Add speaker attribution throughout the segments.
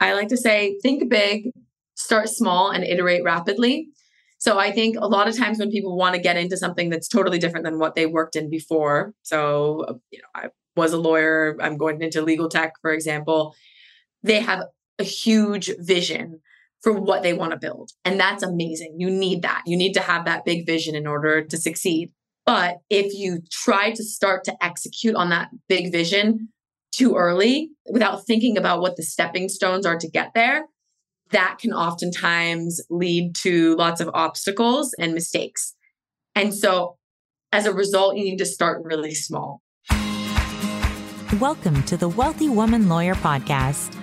Speaker 1: I like to say think big, start small, and iterate rapidly. So I think a lot of times when people want to get into something that's totally different than what they worked in before. So, you know, I was a lawyer, I'm going into legal tech, for example. They have a huge vision for what they want to build. And that's amazing. You need that. You need to have that big vision in order to succeed. But if you try to start to execute on that big vision too early without thinking about what the stepping stones are to get there, that can oftentimes lead to lots of obstacles and mistakes. And so as a result, you need to start really small.
Speaker 2: Welcome to the Wealthy Woman Lawyer Podcast.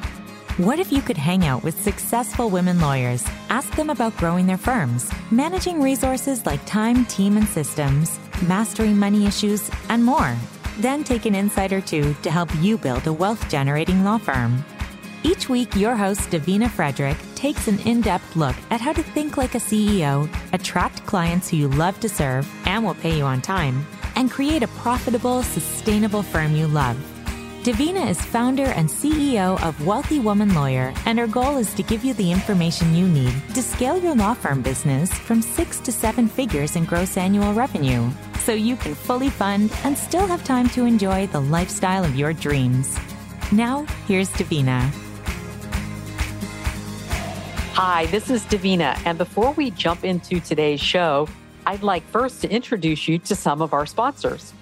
Speaker 2: What if you could hang out with successful women lawyers, ask them about growing their firms, managing resources like time, team, and systems, mastering money issues, and more? Then take an insight or two to help you build a wealth generating law firm. Each week, your host, Davina Frederick, takes an in depth look at how to think like a CEO, attract clients who you love to serve and will pay you on time, and create a profitable, sustainable firm you love. Davina is founder and CEO of Wealthy Woman Lawyer, and her goal is to give you the information you need to scale your law firm business from six to seven figures in gross annual revenue so you can fully fund and still have time to enjoy the lifestyle of your dreams. Now, here's Davina.
Speaker 3: Hi, this is Davina, and before we jump into today's show, I'd like first to introduce you to some of our sponsors.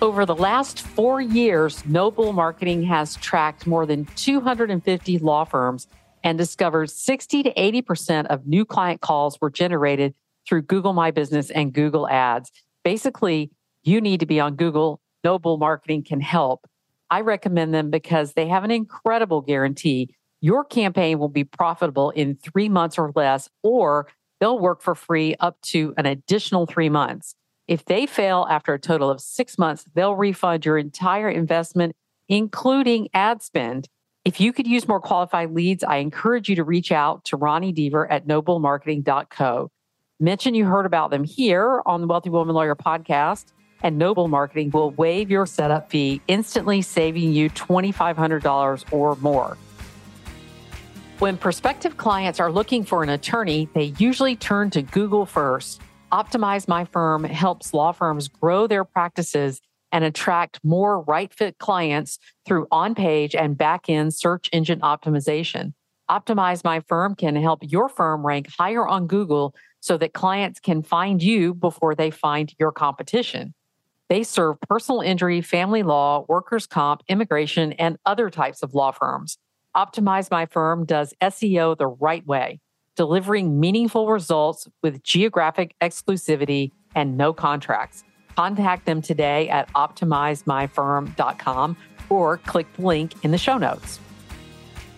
Speaker 3: Over the last four years, Noble Marketing has tracked more than 250 law firms and discovered 60 to 80% of new client calls were generated through Google My Business and Google Ads. Basically, you need to be on Google. Noble Marketing can help. I recommend them because they have an incredible guarantee. Your campaign will be profitable in three months or less, or they'll work for free up to an additional three months. If they fail after a total of six months, they'll refund your entire investment, including ad spend. If you could use more qualified leads, I encourage you to reach out to Ronnie Deaver at noblemarketing.co. Mention you heard about them here on the Wealthy Woman Lawyer podcast, and Noble Marketing will waive your setup fee, instantly saving you $2,500 or more. When prospective clients are looking for an attorney, they usually turn to Google first. Optimize My Firm helps law firms grow their practices and attract more right fit clients through on page and back end search engine optimization. Optimize My Firm can help your firm rank higher on Google so that clients can find you before they find your competition. They serve personal injury, family law, workers' comp, immigration, and other types of law firms. Optimize My Firm does SEO the right way delivering meaningful results with geographic exclusivity and no contracts. Contact them today at optimizemyfirm.com or click the link in the show notes.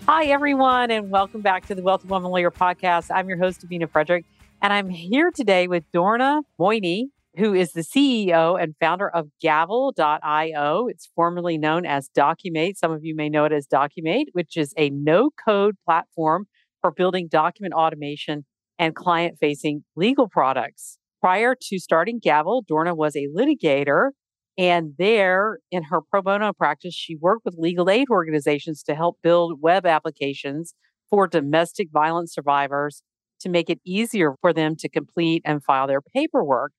Speaker 3: Hi, everyone, and welcome back to the Wealthy Woman Lawyer podcast. I'm your host, Davina Frederick, and I'm here today with Dorna Moini, who is the CEO and founder of Gavel.io. It's formerly known as Documate. Some of you may know it as Documate, which is a no code platform for building document automation and client facing legal products. Prior to starting Gavel, Dorna was a litigator. And there, in her pro bono practice, she worked with legal aid organizations to help build web applications for domestic violence survivors to make it easier for them to complete and file their paperwork.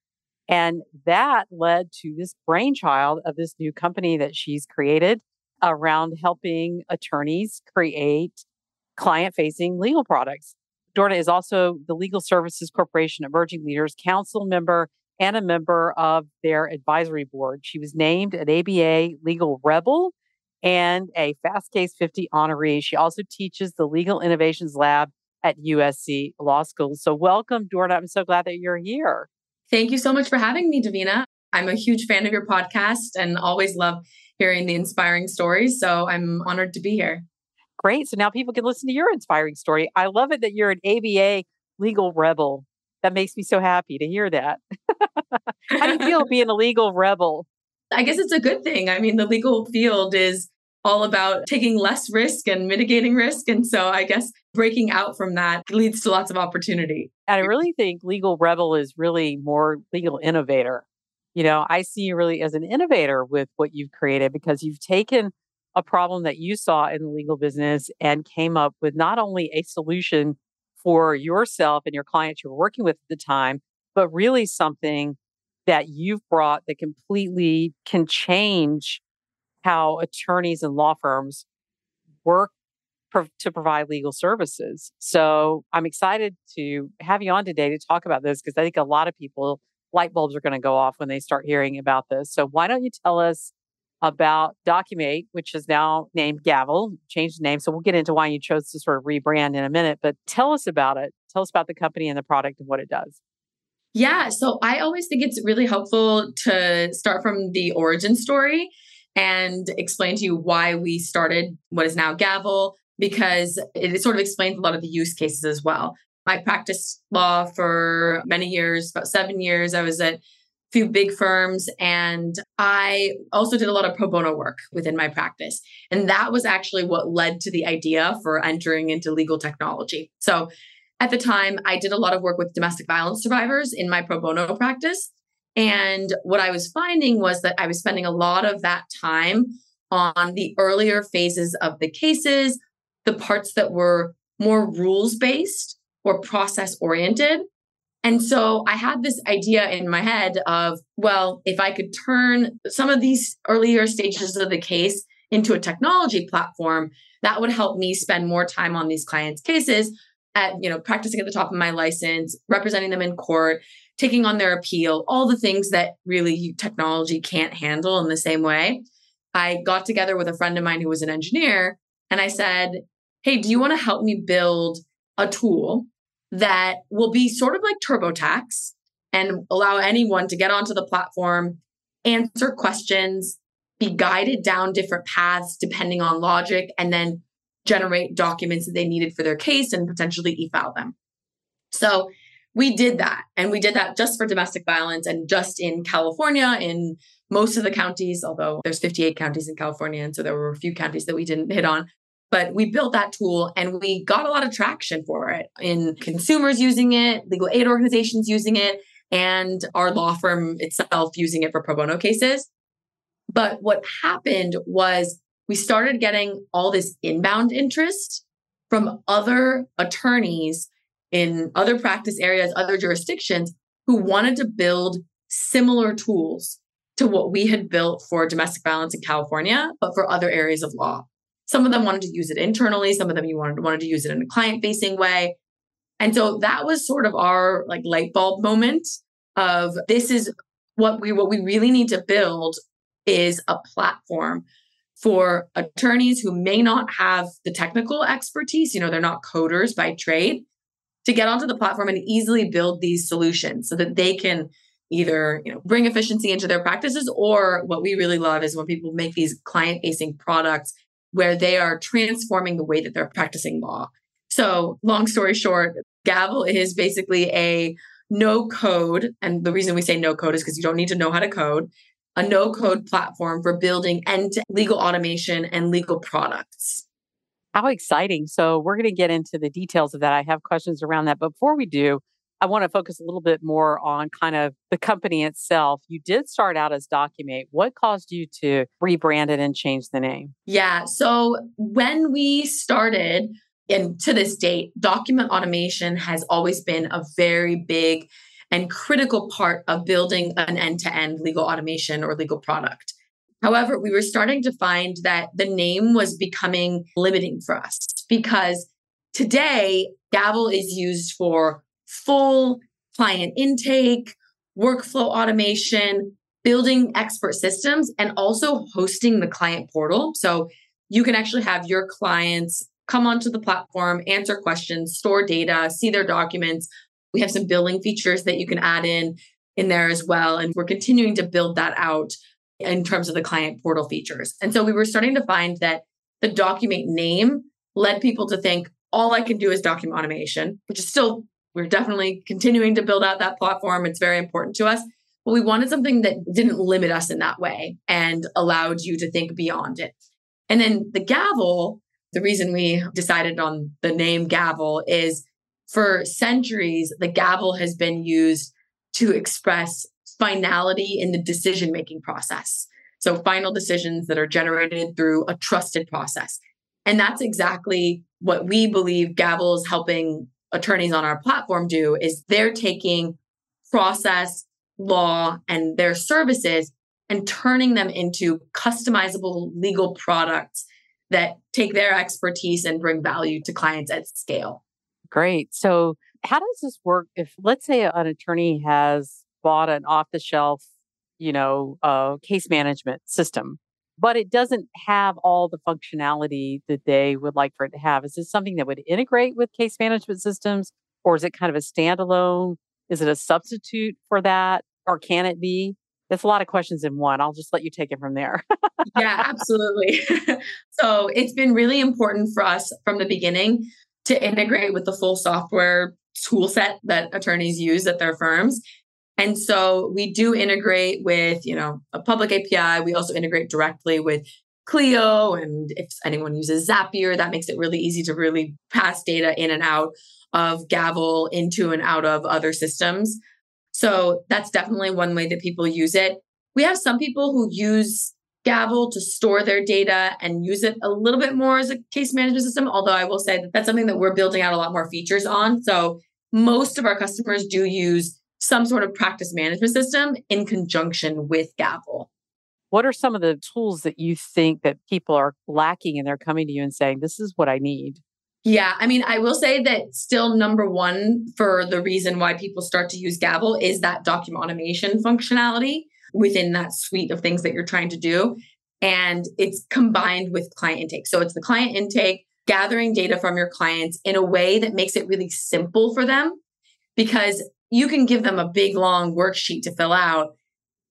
Speaker 3: And that led to this brainchild of this new company that she's created around helping attorneys create client facing legal products. Dorna is also the Legal Services Corporation Emerging Leaders Council member and a member of their advisory board. She was named an ABA Legal Rebel and a Fastcase 50 honoree. She also teaches the Legal Innovations Lab at USC Law School. So, welcome, Dorna. I'm so glad that you're here.
Speaker 1: Thank you so much for having me, Davina. I'm a huge fan of your podcast and always love hearing the inspiring stories. So, I'm honored to be here.
Speaker 3: Great. So now people can listen to your inspiring story. I love it that you're an ABA legal rebel. That makes me so happy to hear that. How do you feel being a legal rebel?
Speaker 1: I guess it's a good thing. I mean, the legal field is all about taking less risk and mitigating risk. And so I guess breaking out from that leads to lots of opportunity.
Speaker 3: And I really think legal rebel is really more legal innovator. You know, I see you really as an innovator with what you've created because you've taken a problem that you saw in the legal business and came up with not only a solution for yourself and your clients you were working with at the time, but really something that you've brought that completely can change how attorneys and law firms work pro- to provide legal services. So I'm excited to have you on today to talk about this because I think a lot of people light bulbs are going to go off when they start hearing about this. So why don't you tell us about Documate, which is now named Gavel, changed the name. So we'll get into why you chose to sort of rebrand in a minute, but tell us about it. Tell us about the company and the product and what it does.
Speaker 1: Yeah, so I always think it's really helpful to start from the origin story and explain to you why we started what is now Gavel, because it sort of explains a lot of the use cases as well. I practiced law for many years, about seven years. I was at a few big firms, and I also did a lot of pro bono work within my practice. And that was actually what led to the idea for entering into legal technology. So at the time, I did a lot of work with domestic violence survivors in my pro bono practice. And what I was finding was that I was spending a lot of that time on the earlier phases of the cases, the parts that were more rules based or process oriented. And so I had this idea in my head of, well, if I could turn some of these earlier stages of the case into a technology platform, that would help me spend more time on these clients' cases at, you know, practicing at the top of my license, representing them in court, taking on their appeal, all the things that really technology can't handle in the same way. I got together with a friend of mine who was an engineer and I said, Hey, do you want to help me build a tool that will be sort of like TurboTax and allow anyone to get onto the platform, answer questions, be guided down different paths depending on logic, and then generate documents that they needed for their case and potentially e file them. So we did that. And we did that just for domestic violence and just in California, in most of the counties, although there's 58 counties in California. And so there were a few counties that we didn't hit on. But we built that tool and we got a lot of traction for it in consumers using it, legal aid organizations using it, and our law firm itself using it for pro bono cases. But what happened was we started getting all this inbound interest from other attorneys in other practice areas, other jurisdictions who wanted to build similar tools to what we had built for domestic violence in California, but for other areas of law. Some of them wanted to use it internally, some of them you wanted, wanted to use it in a client facing way. And so that was sort of our like light bulb moment of this is what we what we really need to build is a platform for attorneys who may not have the technical expertise, you know, they're not coders by trade, to get onto the platform and easily build these solutions so that they can either you know bring efficiency into their practices or what we really love is when people make these client facing products where they are transforming the way that they're practicing law. So long story short gavel is basically a no code and the reason we say no code is because you don't need to know how to code a no code platform for building end to legal automation and legal products
Speaker 3: how exciting. So, we're going to get into the details of that. I have questions around that. But before we do, I want to focus a little bit more on kind of the company itself. You did start out as Documate. What caused you to rebrand it and change the name?
Speaker 1: Yeah. So, when we started, and to this date, document automation has always been a very big and critical part of building an end to end legal automation or legal product. However, we were starting to find that the name was becoming limiting for us because today Gavel is used for full client intake, workflow automation, building expert systems, and also hosting the client portal. So you can actually have your clients come onto the platform, answer questions, store data, see their documents. We have some billing features that you can add in in there as well. And we're continuing to build that out in terms of the client portal features. And so we were starting to find that the Documate name led people to think all I can do is document automation, which is still, we're definitely continuing to build out that platform. It's very important to us. But we wanted something that didn't limit us in that way and allowed you to think beyond it. And then the gavel, the reason we decided on the name gavel is for centuries, the gavel has been used to express finality in the decision making process. So, final decisions that are generated through a trusted process. And that's exactly what we believe Gavel is helping attorneys on our platform do is they're taking process, law, and their services and turning them into customizable legal products that take their expertise and bring value to clients at scale.
Speaker 3: Great. So, how does this work if, let's say, an attorney has bought an off the shelf, you know, uh, case management system, but it doesn't have all the functionality that they would like for it to have? Is this something that would integrate with case management systems, or is it kind of a standalone? Is it a substitute for that, or can it be? That's a lot of questions in one. I'll just let you take it from there.
Speaker 1: yeah, absolutely. so it's been really important for us from the beginning to integrate with the full software tool set that attorneys use at their firms. And so we do integrate with, you know, a public API. We also integrate directly with Clio. And if anyone uses Zapier, that makes it really easy to really pass data in and out of Gavel into and out of other systems. So that's definitely one way that people use it. We have some people who use Gavel to store their data and use it a little bit more as a case management system. Although I will say that that's something that we're building out a lot more features on. So most of our customers do use some sort of practice management system in conjunction with Gavel.
Speaker 3: What are some of the tools that you think that people are lacking and they're coming to you and saying, this is what I need?
Speaker 1: Yeah, I mean, I will say that still number one for the reason why people start to use Gavel is that document automation functionality within that suite of things that you're trying to do. And it's combined with client intake. So it's the client intake, gathering data from your clients in a way that makes it really simple for them because you can give them a big long worksheet to fill out.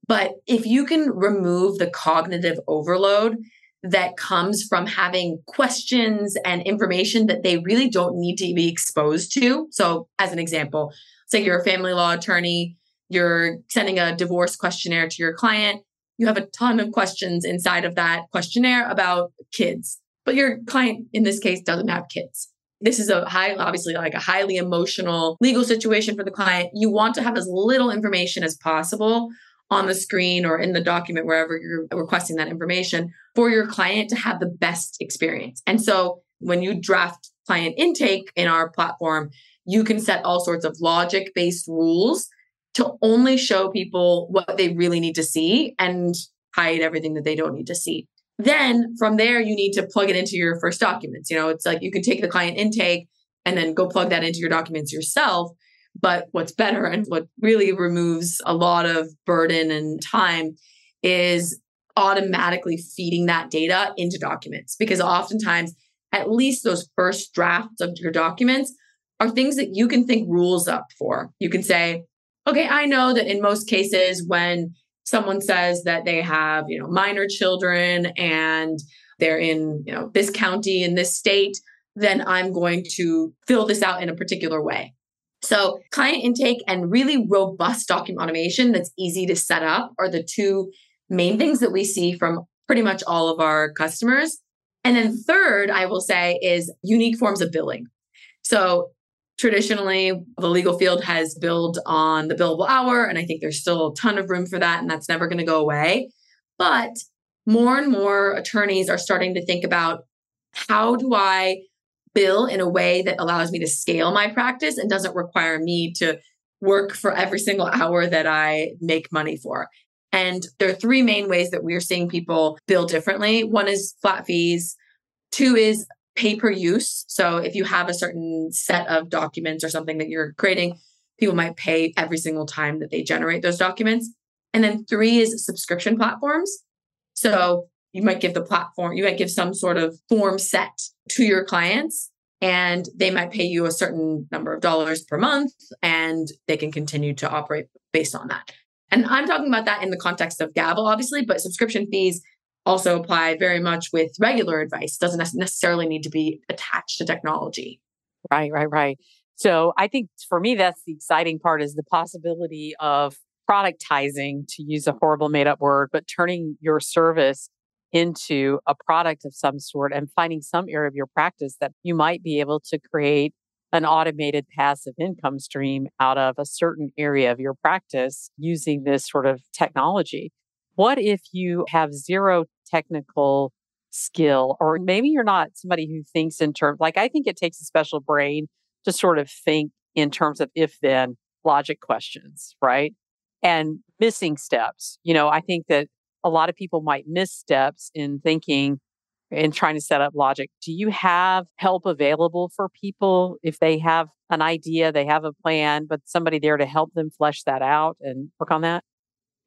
Speaker 1: But if you can remove the cognitive overload that comes from having questions and information that they really don't need to be exposed to. So, as an example, say you're a family law attorney, you're sending a divorce questionnaire to your client, you have a ton of questions inside of that questionnaire about kids but your client in this case doesn't have kids. This is a high, obviously, like a highly emotional legal situation for the client. You want to have as little information as possible on the screen or in the document, wherever you're requesting that information, for your client to have the best experience. And so when you draft client intake in our platform, you can set all sorts of logic based rules to only show people what they really need to see and hide everything that they don't need to see. Then from there, you need to plug it into your first documents. You know, it's like you can take the client intake and then go plug that into your documents yourself. But what's better and what really removes a lot of burden and time is automatically feeding that data into documents because oftentimes, at least those first drafts of your documents are things that you can think rules up for. You can say, okay, I know that in most cases, when someone says that they have, you know, minor children and they're in, you know, this county in this state, then I'm going to fill this out in a particular way. So, client intake and really robust document automation that's easy to set up are the two main things that we see from pretty much all of our customers. And then, third, I will say is unique forms of billing. So, traditionally the legal field has built on the billable hour and i think there's still a ton of room for that and that's never going to go away. But more and more attorneys are starting to think about how do i bill in a way that allows me to scale my practice and doesn't require me to work for every single hour that i make money for? And there are three main ways that we're seeing people bill differently. One is flat fees. Two is pay per use. So if you have a certain set of documents or something that you're creating, people might pay every single time that they generate those documents. And then three is subscription platforms. So you might give the platform, you might give some sort of form set to your clients and they might pay you a certain number of dollars per month and they can continue to operate based on that. And I'm talking about that in the context of Gavel, obviously, but subscription fees also apply very much with regular advice. Doesn't necessarily need to be attached to technology.
Speaker 3: Right, right, right. So I think for me, that's the exciting part is the possibility of productizing, to use a horrible made up word, but turning your service into a product of some sort and finding some area of your practice that you might be able to create an automated passive income stream out of a certain area of your practice using this sort of technology. What if you have zero technical skill, or maybe you're not somebody who thinks in terms, like I think it takes a special brain to sort of think in terms of if then logic questions, right? And missing steps. You know, I think that a lot of people might miss steps in thinking and trying to set up logic. Do you have help available for people if they have an idea, they have a plan, but somebody there to help them flesh that out and work on that?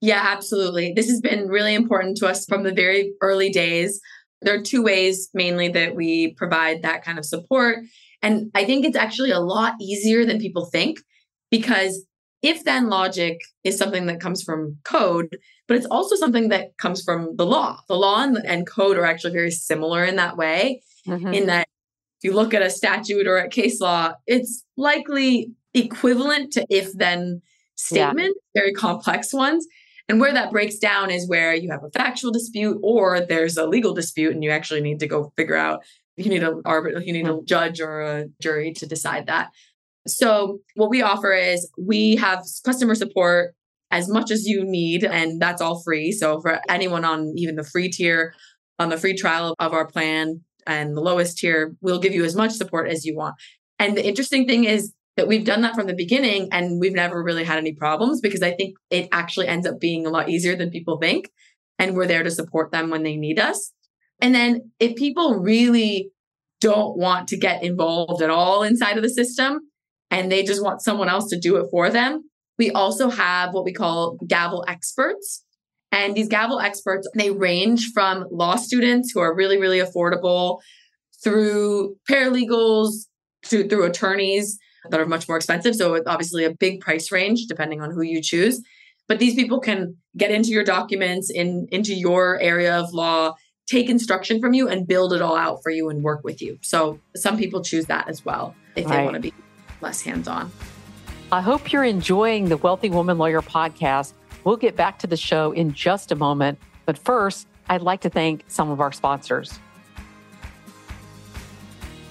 Speaker 1: Yeah, absolutely. This has been really important to us from the very early days. There are two ways mainly that we provide that kind of support. And I think it's actually a lot easier than people think because if then logic is something that comes from code, but it's also something that comes from the law. The law and, and code are actually very similar in that way, mm-hmm. in that if you look at a statute or a case law, it's likely equivalent to if then statement, yeah. very complex ones. And where that breaks down is where you have a factual dispute or there's a legal dispute and you actually need to go figure out you need a arbiter, you need a mm-hmm. judge or a jury to decide that. So what we offer is we have customer support as much as you need, and that's all free. So for anyone on even the free tier, on the free trial of our plan and the lowest tier, we'll give you as much support as you want. And the interesting thing is that we've done that from the beginning and we've never really had any problems because I think it actually ends up being a lot easier than people think. And we're there to support them when they need us. And then if people really don't want to get involved at all inside of the system and they just want someone else to do it for them, we also have what we call gavel experts. And these gavel experts, they range from law students who are really, really affordable through paralegals to through attorneys that are much more expensive. So it's obviously a big price range depending on who you choose. But these people can get into your documents in into your area of law, take instruction from you and build it all out for you and work with you. So some people choose that as well if right. they want to be less hands-on.
Speaker 3: I hope you're enjoying the Wealthy Woman Lawyer podcast. We'll get back to the show in just a moment. But first, I'd like to thank some of our sponsors.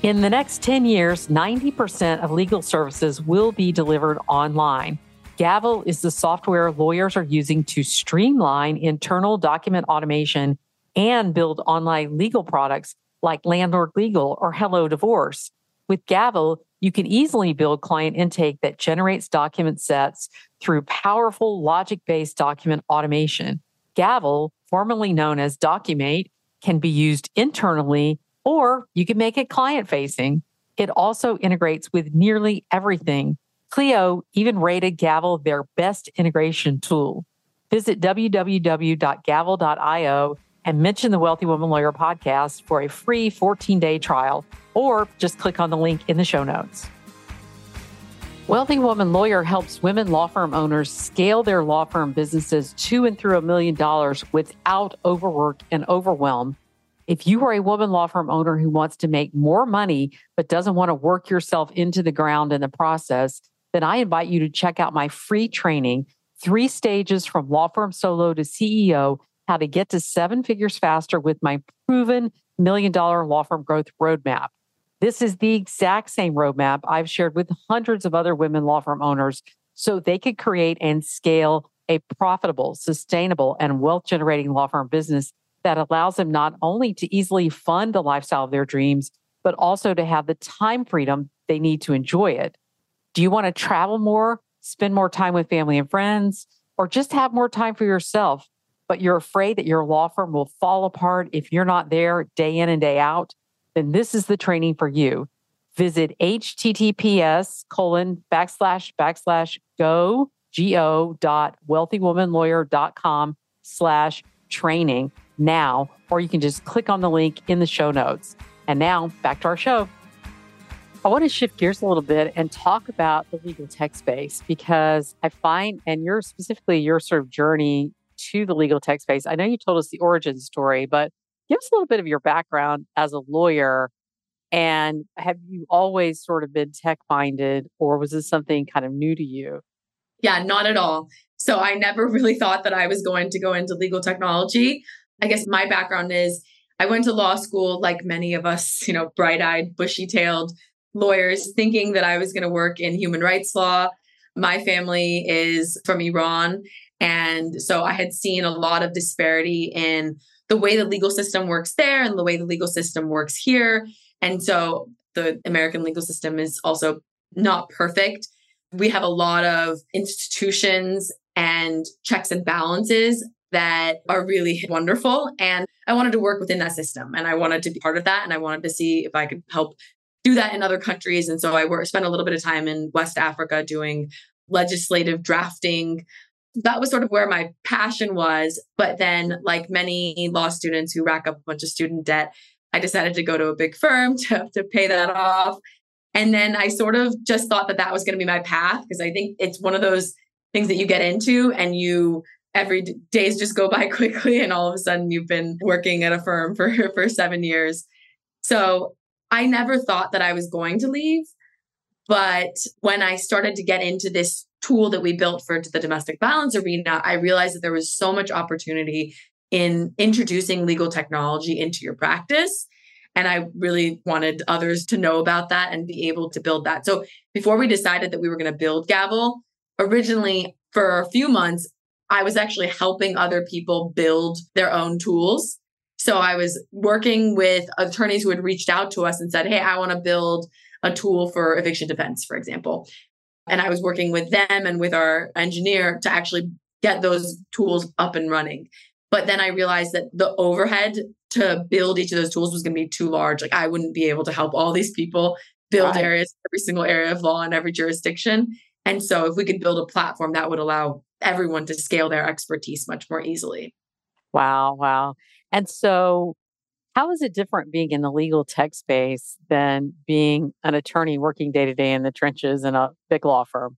Speaker 3: In the next 10 years, 90% of legal services will be delivered online. Gavel is the software lawyers are using to streamline internal document automation and build online legal products like Landlord Legal or Hello Divorce. With Gavel, you can easily build client intake that generates document sets through powerful logic based document automation. Gavel, formerly known as Documate, can be used internally or you can make it client facing. It also integrates with nearly everything. Clio even rated Gavel their best integration tool. Visit www.gavel.io and mention the Wealthy Woman Lawyer podcast for a free 14 day trial, or just click on the link in the show notes. Wealthy Woman Lawyer helps women law firm owners scale their law firm businesses to and through a million dollars without overwork and overwhelm if you are a woman law firm owner who wants to make more money, but doesn't want to work yourself into the ground in the process, then I invite you to check out my free training, Three Stages from Law Firm Solo to CEO How to Get to Seven Figures Faster with my proven million dollar law firm growth roadmap. This is the exact same roadmap I've shared with hundreds of other women law firm owners so they could create and scale a profitable, sustainable, and wealth generating law firm business that allows them not only to easily fund the lifestyle of their dreams, but also to have the time freedom they need to enjoy it. Do you want to travel more, spend more time with family and friends, or just have more time for yourself, but you're afraid that your law firm will fall apart if you're not there day in and day out? Then this is the training for you. Visit https colon backslash backslash go go dot wealthywomanlawyer.com slash training now, or you can just click on the link in the show notes. And now back to our show. I want to shift gears a little bit and talk about the legal tech space because I find, and your specifically your sort of journey to the legal tech space. I know you told us the origin story, but give us a little bit of your background as a lawyer. And have you always sort of been tech minded, or was this something kind of new to you?
Speaker 1: Yeah, not at all. So I never really thought that I was going to go into legal technology. I guess my background is I went to law school like many of us, you know, bright eyed, bushy tailed lawyers, thinking that I was going to work in human rights law. My family is from Iran. And so I had seen a lot of disparity in the way the legal system works there and the way the legal system works here. And so the American legal system is also not perfect. We have a lot of institutions and checks and balances that are really wonderful. And I wanted to work within that system and I wanted to be part of that. And I wanted to see if I could help do that in other countries. And so I spent a little bit of time in West Africa doing legislative drafting. That was sort of where my passion was. But then, like many law students who rack up a bunch of student debt, I decided to go to a big firm to, to pay that off. And then I sort of just thought that that was going to be my path because I think it's one of those things that you get into and you every days just go by quickly and all of a sudden you've been working at a firm for for 7 years. So I never thought that I was going to leave, but when I started to get into this tool that we built for the domestic violence arena, I realized that there was so much opportunity in introducing legal technology into your practice and I really wanted others to know about that and be able to build that. So before we decided that we were going to build Gavel, originally for a few months, I was actually helping other people build their own tools. So I was working with attorneys who had reached out to us and said, Hey, I want to build a tool for eviction defense, for example. And I was working with them and with our engineer to actually get those tools up and running. But then I realized that the overhead to build each of those tools was going to be too large. Like I wouldn't be able to help all these people build right. areas, every single area of law in every jurisdiction. And so if we could build a platform that would allow everyone to scale their expertise much more easily.
Speaker 3: Wow, wow. And so how is it different being in the legal tech space than being an attorney working day to day in the trenches in a big law firm?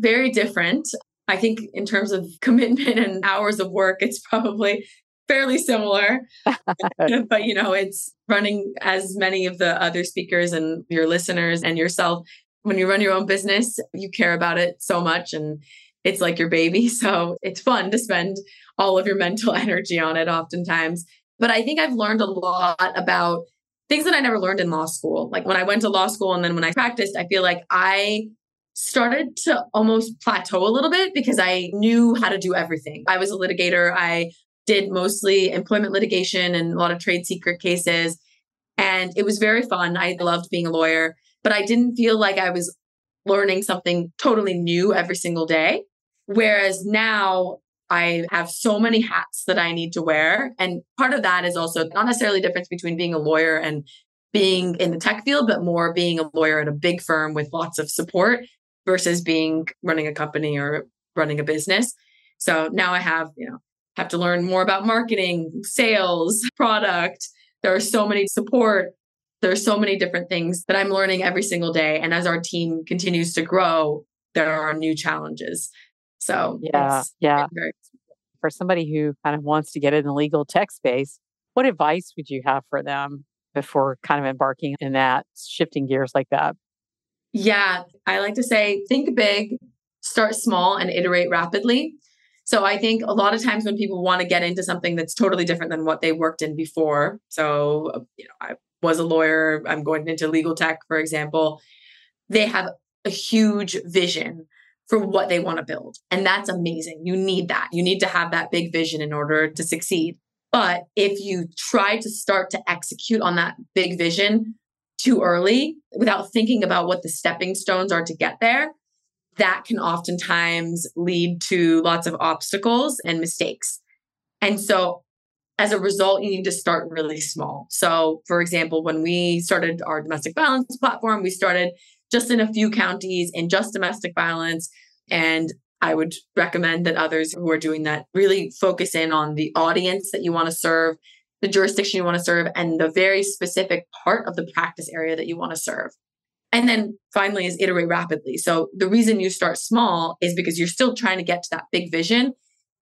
Speaker 1: Very different. I think in terms of commitment and hours of work, it's probably fairly similar. but you know, it's running as many of the other speakers and your listeners and yourself. When you run your own business, you care about it so much and it's like your baby. So it's fun to spend all of your mental energy on it oftentimes. But I think I've learned a lot about things that I never learned in law school. Like when I went to law school and then when I practiced, I feel like I started to almost plateau a little bit because I knew how to do everything. I was a litigator. I did mostly employment litigation and a lot of trade secret cases. And it was very fun. I loved being a lawyer, but I didn't feel like I was learning something totally new every single day. Whereas now I have so many hats that I need to wear. And part of that is also not necessarily the difference between being a lawyer and being in the tech field, but more being a lawyer at a big firm with lots of support versus being running a company or running a business. So now I have, you know, have to learn more about marketing, sales, product. There are so many support. There are so many different things that I'm learning every single day. And as our team continues to grow, there are new challenges. So,
Speaker 3: yeah, yeah. Very- for somebody who kind of wants to get in the legal tech space, what advice would you have for them before kind of embarking in that, shifting gears like that?
Speaker 1: Yeah, I like to say think big, start small, and iterate rapidly. So I think a lot of times when people want to get into something that's totally different than what they worked in before. So, uh, you know, I was a lawyer, I'm going into legal tech, for example. They have a huge vision for what they want to build. And that's amazing. You need that. You need to have that big vision in order to succeed. But if you try to start to execute on that big vision too early without thinking about what the stepping stones are to get there, that can oftentimes lead to lots of obstacles and mistakes. And so, as a result, you need to start really small. So, for example, when we started our domestic violence platform, we started just in a few counties in just domestic violence. And I would recommend that others who are doing that really focus in on the audience that you want to serve, the jurisdiction you want to serve, and the very specific part of the practice area that you want to serve. And then finally is iterate rapidly. So the reason you start small is because you're still trying to get to that big vision,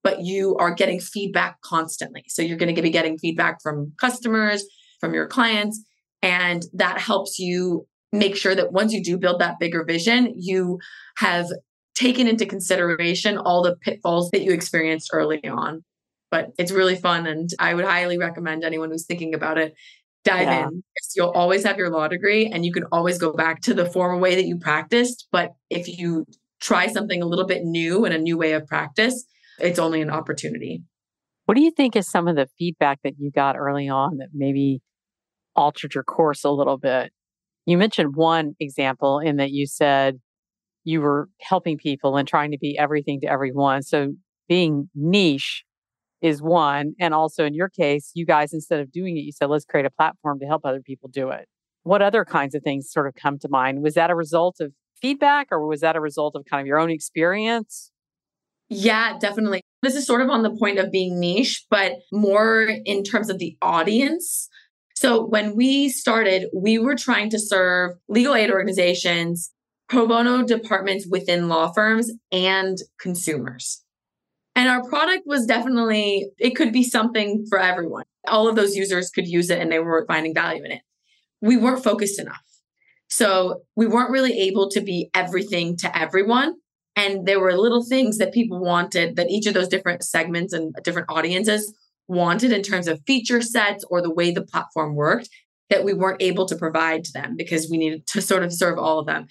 Speaker 1: but you are getting feedback constantly. So you're going to be getting feedback from customers, from your clients, and that helps you make sure that once you do build that bigger vision, you have taken into consideration all the pitfalls that you experienced early on. But it's really fun. And I would highly recommend anyone who's thinking about it dive yeah. in. You'll always have your law degree and you can always go back to the former way that you practiced. But if you try something a little bit new and a new way of practice, it's only an opportunity.
Speaker 3: What do you think is some of the feedback that you got early on that maybe altered your course a little bit? You mentioned one example in that you said you were helping people and trying to be everything to everyone. So being niche is one. And also in your case, you guys, instead of doing it, you said, let's create a platform to help other people do it. What other kinds of things sort of come to mind? Was that a result of feedback or was that a result of kind of your own experience?
Speaker 1: Yeah, definitely. This is sort of on the point of being niche, but more in terms of the audience. So when we started, we were trying to serve legal aid organizations, pro bono departments within law firms, and consumers. And our product was definitely, it could be something for everyone. All of those users could use it and they were finding value in it. We weren't focused enough. So we weren't really able to be everything to everyone. And there were little things that people wanted that each of those different segments and different audiences wanted in terms of feature sets or the way the platform worked that we weren't able to provide to them because we needed to sort of serve all of them.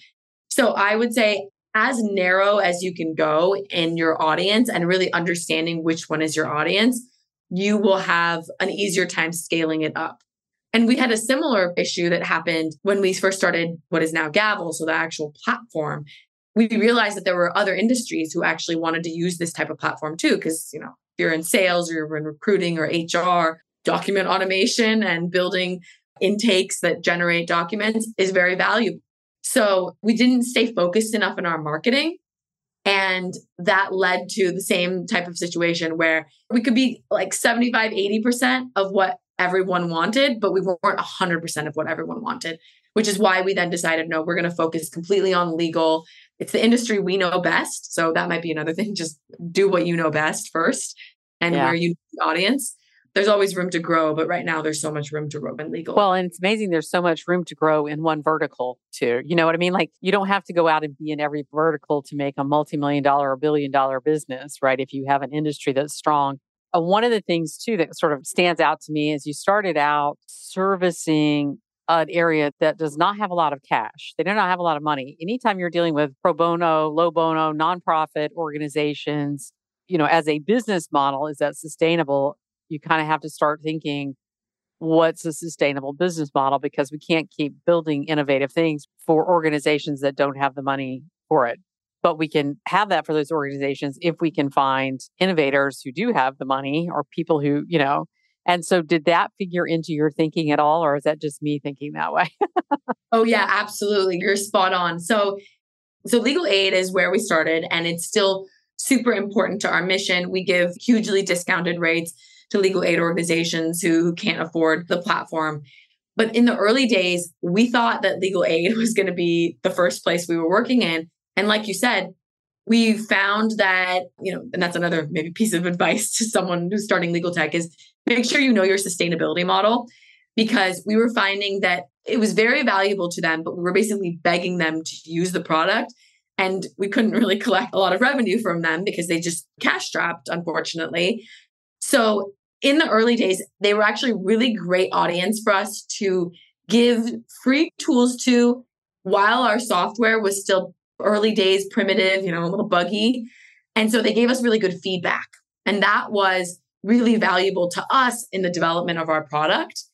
Speaker 1: So I would say as narrow as you can go in your audience and really understanding which one is your audience, you will have an easier time scaling it up. And we had a similar issue that happened when we first started what is now Gavel, so the actual platform. We realized that there were other industries who actually wanted to use this type of platform too, because, you know, you're in sales or you're in recruiting or HR, document automation and building intakes that generate documents is very valuable. So we didn't stay focused enough in our marketing. And that led to the same type of situation where we could be like 75, 80% of what everyone wanted, but we weren't 100% of what everyone wanted, which is why we then decided no, we're going to focus completely on legal. It's the industry we know best. So that might be another thing. Just do what you know best first and yeah. where you the audience there's always room to grow, but right now there's so much room to grow in legal.
Speaker 3: Well, and it's amazing there's so much room to grow in one vertical too. You know what I mean? Like you don't have to go out and be in every vertical to make a multi-million dollar or billion dollar business, right? If you have an industry that's strong. Uh, one of the things too that sort of stands out to me is you started out servicing an area that does not have a lot of cash. They do not have a lot of money. Anytime you're dealing with pro bono, low bono, nonprofit organizations, you know, as a business model, is that sustainable? you kind of have to start thinking what's a sustainable business model because we can't keep building innovative things for organizations that don't have the money for it. But we can have that for those organizations if we can find innovators who do have the money or people who, you know. And so, did that figure into your thinking at all, or is that just me thinking that way?
Speaker 1: oh, yeah, absolutely. You're spot on. So, so legal aid is where we started, and it's still super important to our mission. We give hugely discounted rates to legal aid organizations who, who can't afford the platform. But in the early days, we thought that legal aid was going to be the first place we were working in. And like you said, we found that, you know, and that's another maybe piece of advice to someone who's starting legal tech is make sure you know your sustainability model because we were finding that it was very valuable to them, but we were basically begging them to use the product. And we couldn't really collect a lot of revenue from them because they just cash strapped, unfortunately. So in the early days, they were actually really great audience for us to give free tools to while our software was still early days primitive, you know, a little buggy. And so they gave us really good feedback. And that was really valuable to us in the development of our product.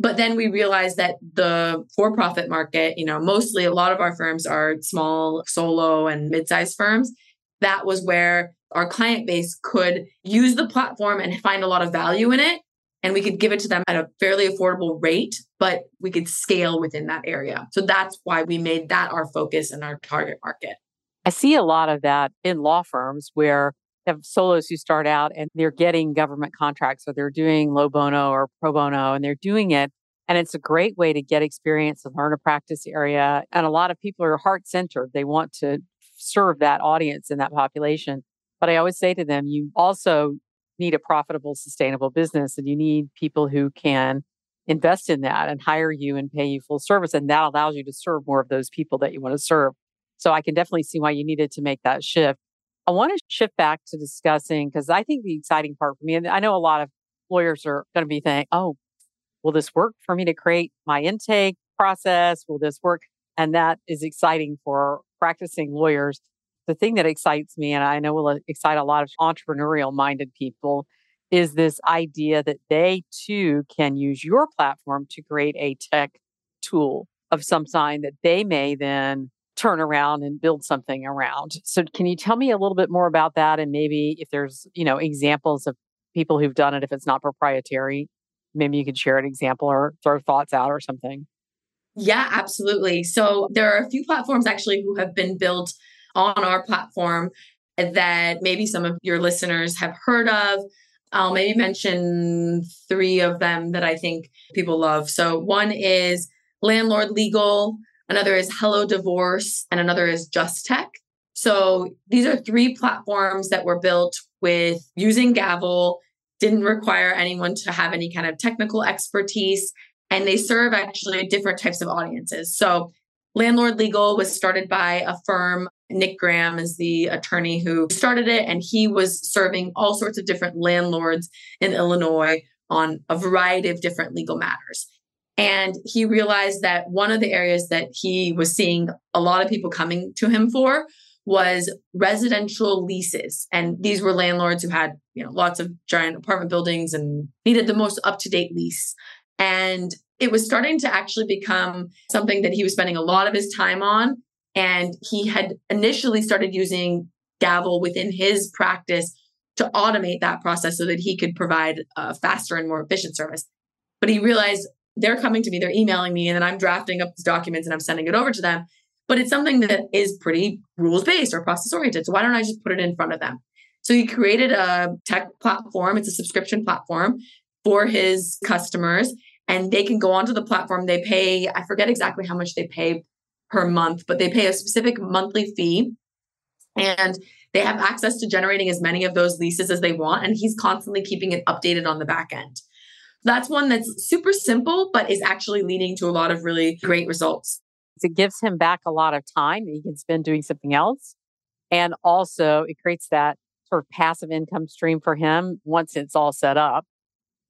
Speaker 1: But then we realized that the for profit market, you know, mostly a lot of our firms are small, solo, and mid sized firms. That was where our client base could use the platform and find a lot of value in it. And we could give it to them at a fairly affordable rate, but we could scale within that area. So that's why we made that our focus and our target market.
Speaker 3: I see a lot of that in law firms where they have solos who start out and they're getting government contracts or they're doing low bono or pro bono and they're doing it. And it's a great way to get experience and learn a practice area. And a lot of people are heart centered. They want to serve that audience and that population. But I always say to them, you also need a profitable, sustainable business and you need people who can invest in that and hire you and pay you full service. And that allows you to serve more of those people that you want to serve. So I can definitely see why you needed to make that shift. I want to shift back to discussing because I think the exciting part for me, and I know a lot of lawyers are going to be thinking, oh, will this work for me to create my intake process? Will this work? And that is exciting for practicing lawyers. The thing that excites me, and I know will uh, excite a lot of entrepreneurial minded people, is this idea that they too can use your platform to create a tech tool of some sign that they may then turn around and build something around. So can you tell me a little bit more about that and maybe if there's, you know, examples of people who've done it if it's not proprietary, maybe you could share an example or throw thoughts out or something.
Speaker 1: Yeah, absolutely. So there are a few platforms actually who have been built on our platform that maybe some of your listeners have heard of. I'll maybe mention three of them that I think people love. So one is Landlord Legal, another is Hello Divorce, and another is Just Tech. So these are three platforms that were built with using Gavel, didn't require anyone to have any kind of technical expertise, and they serve actually different types of audiences. So Landlord Legal was started by a firm. Nick Graham is the attorney who started it, and he was serving all sorts of different landlords in Illinois on a variety of different legal matters. And he realized that one of the areas that he was seeing a lot of people coming to him for was residential leases. And these were landlords who had, you know, lots of giant apartment buildings and needed the most up-to-date lease. And it was starting to actually become something that he was spending a lot of his time on. And he had initially started using Gavel within his practice to automate that process so that he could provide a faster and more efficient service. But he realized they're coming to me, they're emailing me, and then I'm drafting up these documents and I'm sending it over to them. But it's something that is pretty rules based or process oriented. So why don't I just put it in front of them? So he created a tech platform, it's a subscription platform for his customers, and they can go onto the platform. They pay, I forget exactly how much they pay per month, but they pay a specific monthly fee. And they have access to generating as many of those leases as they want. And he's constantly keeping it updated on the back end. That's one that's super simple, but is actually leading to a lot of really great results.
Speaker 3: It gives him back a lot of time that he can spend doing something else. And also, it creates that sort of passive income stream for him once it's all set up.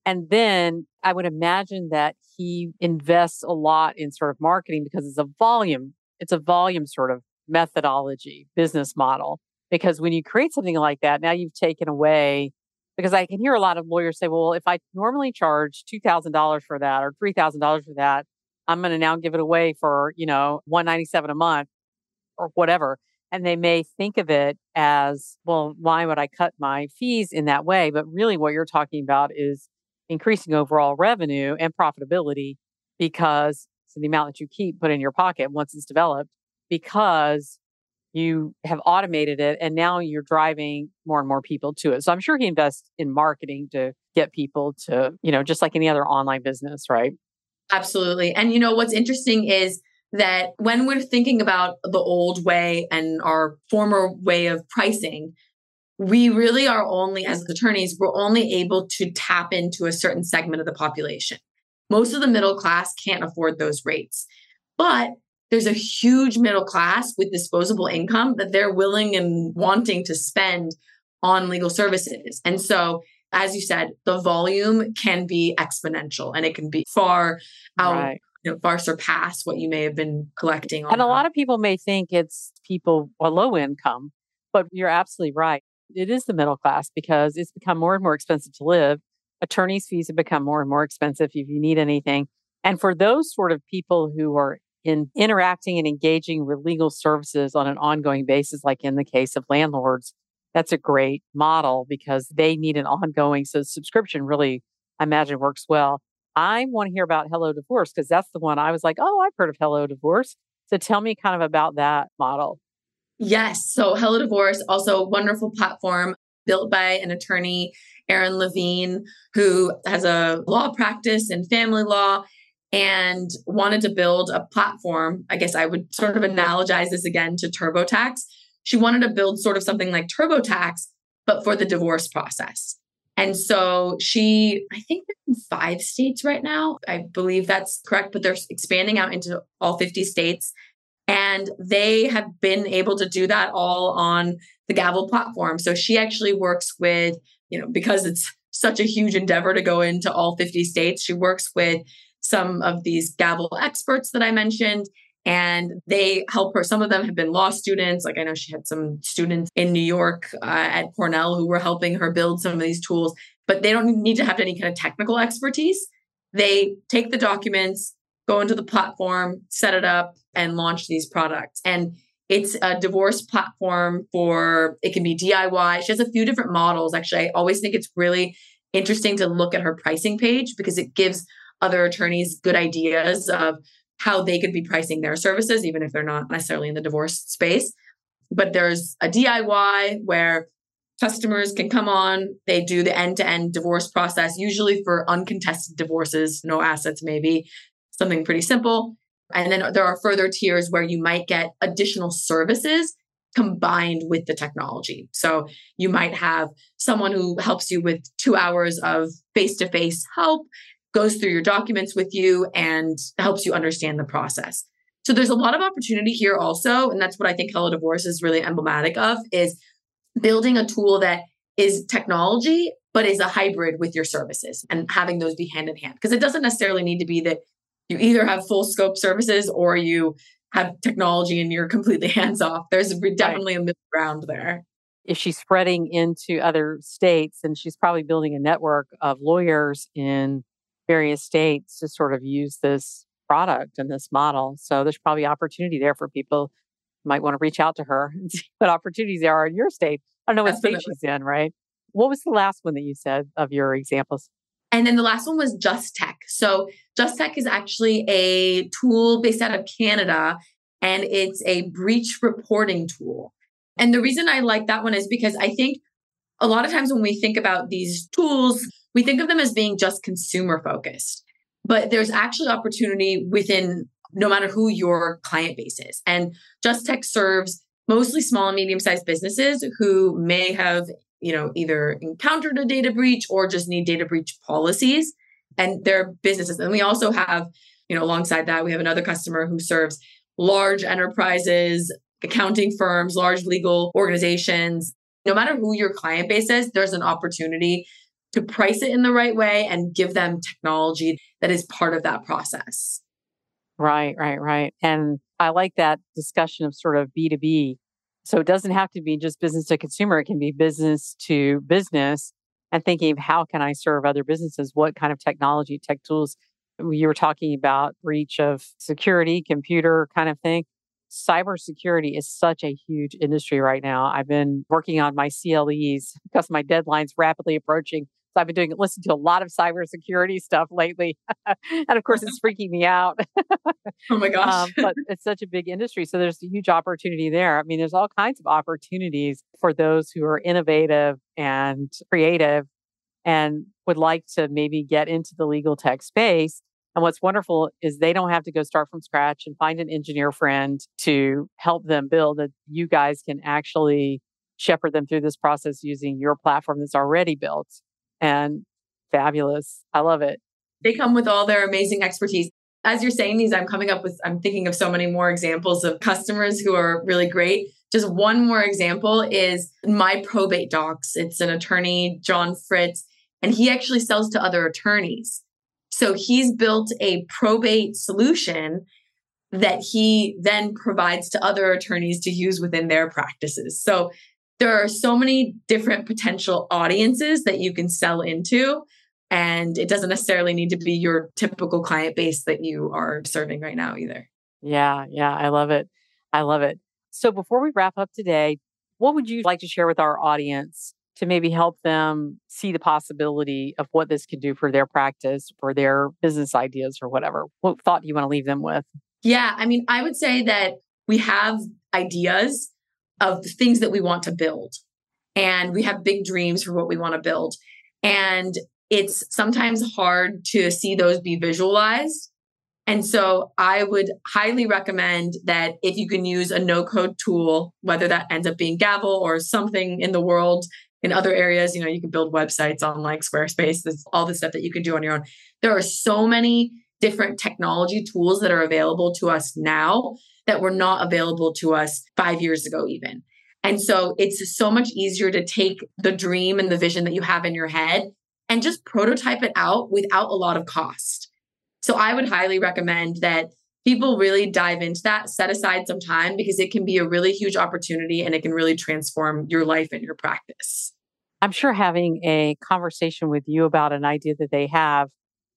Speaker 3: And then I would imagine that he invests a lot in sort of marketing because it's a volume, it's a volume sort of methodology, business model. Because when you create something like that, now you've taken away because I can hear a lot of lawyers say, well, if I normally charge $2,000 for that or $3,000 for that, I'm going to now give it away for, you know, 197 a month or whatever. And they may think of it as, well, why would I cut my fees in that way? But really what you're talking about is increasing overall revenue and profitability because so the amount that you keep put in your pocket once it's developed because you have automated it and now you're driving more and more people to it. So I'm sure he invests in marketing to get people to, you know, just like any other online business, right?
Speaker 1: Absolutely. And you know what's interesting is that when we're thinking about the old way and our former way of pricing, we really are only, as attorneys, we're only able to tap into a certain segment of the population. Most of the middle class can't afford those rates. But there's a huge middle class with disposable income that they're willing and wanting to spend on legal services. And so, as you said, the volume can be exponential and it can be far out, right. you know, far surpass what you may have been collecting.
Speaker 3: and a lot of people may think it's people a low income, but you're absolutely right. It is the middle class because it's become more and more expensive to live. Attorneys' fees have become more and more expensive if you need anything. And for those sort of people who are in interacting and engaging with legal services on an ongoing basis, like in the case of landlords, that's a great model because they need an ongoing. So subscription really, I imagine, works well. I want to hear about Hello Divorce because that's the one I was like, oh, I've heard of Hello Divorce. So tell me kind of about that model.
Speaker 1: Yes. So Hello Divorce, also a wonderful platform built by an attorney, Erin Levine, who has a law practice in family law and wanted to build a platform. I guess I would sort of analogize this again to TurboTax. She wanted to build sort of something like TurboTax, but for the divorce process. And so she, I think in five states right now. I believe that's correct, but they're expanding out into all 50 states. And they have been able to do that all on the Gavel platform. So she actually works with, you know, because it's such a huge endeavor to go into all 50 states, she works with some of these Gavel experts that I mentioned. and they help her. Some of them have been law students. Like I know she had some students in New York uh, at Cornell who were helping her build some of these tools, but they don't need to have any kind of technical expertise. They take the documents, go into the platform, set it up, and launch these products. And it's a divorce platform for it can be DIY. She has a few different models. Actually, I always think it's really interesting to look at her pricing page because it gives other attorneys good ideas of how they could be pricing their services, even if they're not necessarily in the divorce space. But there's a DIY where customers can come on, they do the end to end divorce process, usually for uncontested divorces, no assets, maybe something pretty simple. And then there are further tiers where you might get additional services combined with the technology. So you might have someone who helps you with two hours of face to face help, goes through your documents with you, and helps you understand the process. So there's a lot of opportunity here also. And that's what I think Hello Divorce is really emblematic of is building a tool that is technology, but is a hybrid with your services and having those be hand in hand. Because it doesn't necessarily need to be that you either have full scope services or you have technology and you're completely hands off. There's definitely a middle ground there.
Speaker 3: If she's spreading into other states, and she's probably building a network of lawyers in various states to sort of use this product and this model. So there's probably opportunity there for people who might want to reach out to her and see what opportunities there are in your state. I don't know what Definitely. state she's in, right? What was the last one that you said of your examples?
Speaker 1: And then the last one was Just Tech. So Just Tech is actually a tool based out of Canada and it's a breach reporting tool. And the reason I like that one is because I think a lot of times when we think about these tools, we think of them as being just consumer focused. But there's actually opportunity within no matter who your client base is. And Just Tech serves mostly small and medium sized businesses who may have you know, either encountered a data breach or just need data breach policies and their businesses. And we also have, you know, alongside that, we have another customer who serves large enterprises, accounting firms, large legal organizations. No matter who your client base is, there's an opportunity to price it in the right way and give them technology that is part of that process.
Speaker 3: Right, right, right. And I like that discussion of sort of B2B so it doesn't have to be just business to consumer, it can be business to business and thinking of how can I serve other businesses? What kind of technology, tech tools? You were talking about breach of security, computer kind of thing. Cybersecurity is such a huge industry right now. I've been working on my CLEs because my deadline's rapidly approaching I've been doing listen to a lot of cybersecurity stuff lately, and of course, it's freaking me out.
Speaker 1: oh my gosh! Um,
Speaker 3: but it's such a big industry, so there's a huge opportunity there. I mean, there's all kinds of opportunities for those who are innovative and creative, and would like to maybe get into the legal tech space. And what's wonderful is they don't have to go start from scratch and find an engineer friend to help them build. That you guys can actually shepherd them through this process using your platform that's already built and fabulous. I love it.
Speaker 1: They come with all their amazing expertise. As you're saying these, I'm coming up with, I'm thinking of so many more examples of customers who are really great. Just one more example is my probate docs. It's an attorney, John Fritz, and he actually sells to other attorneys. So he's built a probate solution that he then provides to other attorneys to use within their practices. So there are so many different potential audiences that you can sell into. And it doesn't necessarily need to be your typical client base that you are serving right now either.
Speaker 3: Yeah, yeah, I love it. I love it. So before we wrap up today, what would you like to share with our audience to maybe help them see the possibility of what this could do for their practice, for their business ideas, or whatever? What thought do you want to leave them with?
Speaker 1: Yeah, I mean, I would say that we have ideas of the things that we want to build. And we have big dreams for what we want to build. And it's sometimes hard to see those be visualized. And so I would highly recommend that if you can use a no code tool, whether that ends up being Gavel or something in the world in other areas, you know, you can build websites on like Squarespace, there's all the stuff that you can do on your own. There are so many different technology tools that are available to us now that were not available to us five years ago, even. And so it's so much easier to take the dream and the vision that you have in your head and just prototype it out without a lot of cost. So I would highly recommend that people really dive into that, set aside some time because it can be a really huge opportunity and it can really transform your life and your practice.
Speaker 3: I'm sure having a conversation with you about an idea that they have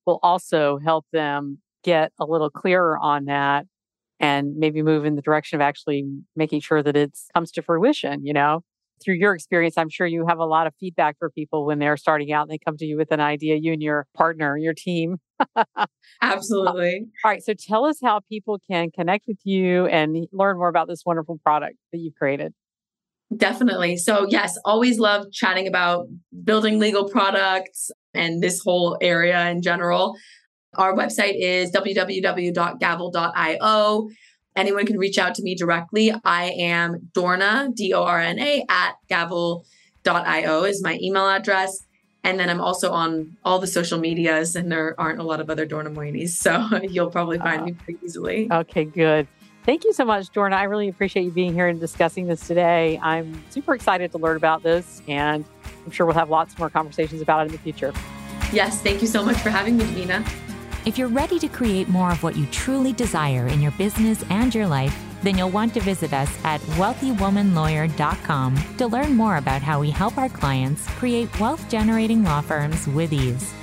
Speaker 3: will also help them get a little clearer on that and maybe move in the direction of actually making sure that it comes to fruition, you know? Through your experience, I'm sure you have a lot of feedback for people when they're starting out and they come to you with an idea, you and your partner, your team.
Speaker 1: Absolutely.
Speaker 3: All right. So tell us how people can connect with you and learn more about this wonderful product that you've created.
Speaker 1: Definitely. So, yes, always love chatting about building legal products and this whole area in general. Our website is www.gavel.io. Anyone can reach out to me directly. I am Dorna, D O R N A, at gavel.io is my email address. And then I'm also on all the social medias, and there aren't a lot of other Dorna Moinis. So you'll probably find uh, me pretty easily.
Speaker 3: Okay, good. Thank you so much, Dorna. I really appreciate you being here and discussing this today. I'm super excited to learn about this, and I'm sure we'll have lots more conversations about it in the future.
Speaker 1: Yes, thank you so much for having me, Davina.
Speaker 2: If you're ready to create more of what you truly desire in your business and your life, then you'll want to visit us at wealthywomanlawyer.com to learn more about how we help our clients create wealth generating law firms with ease.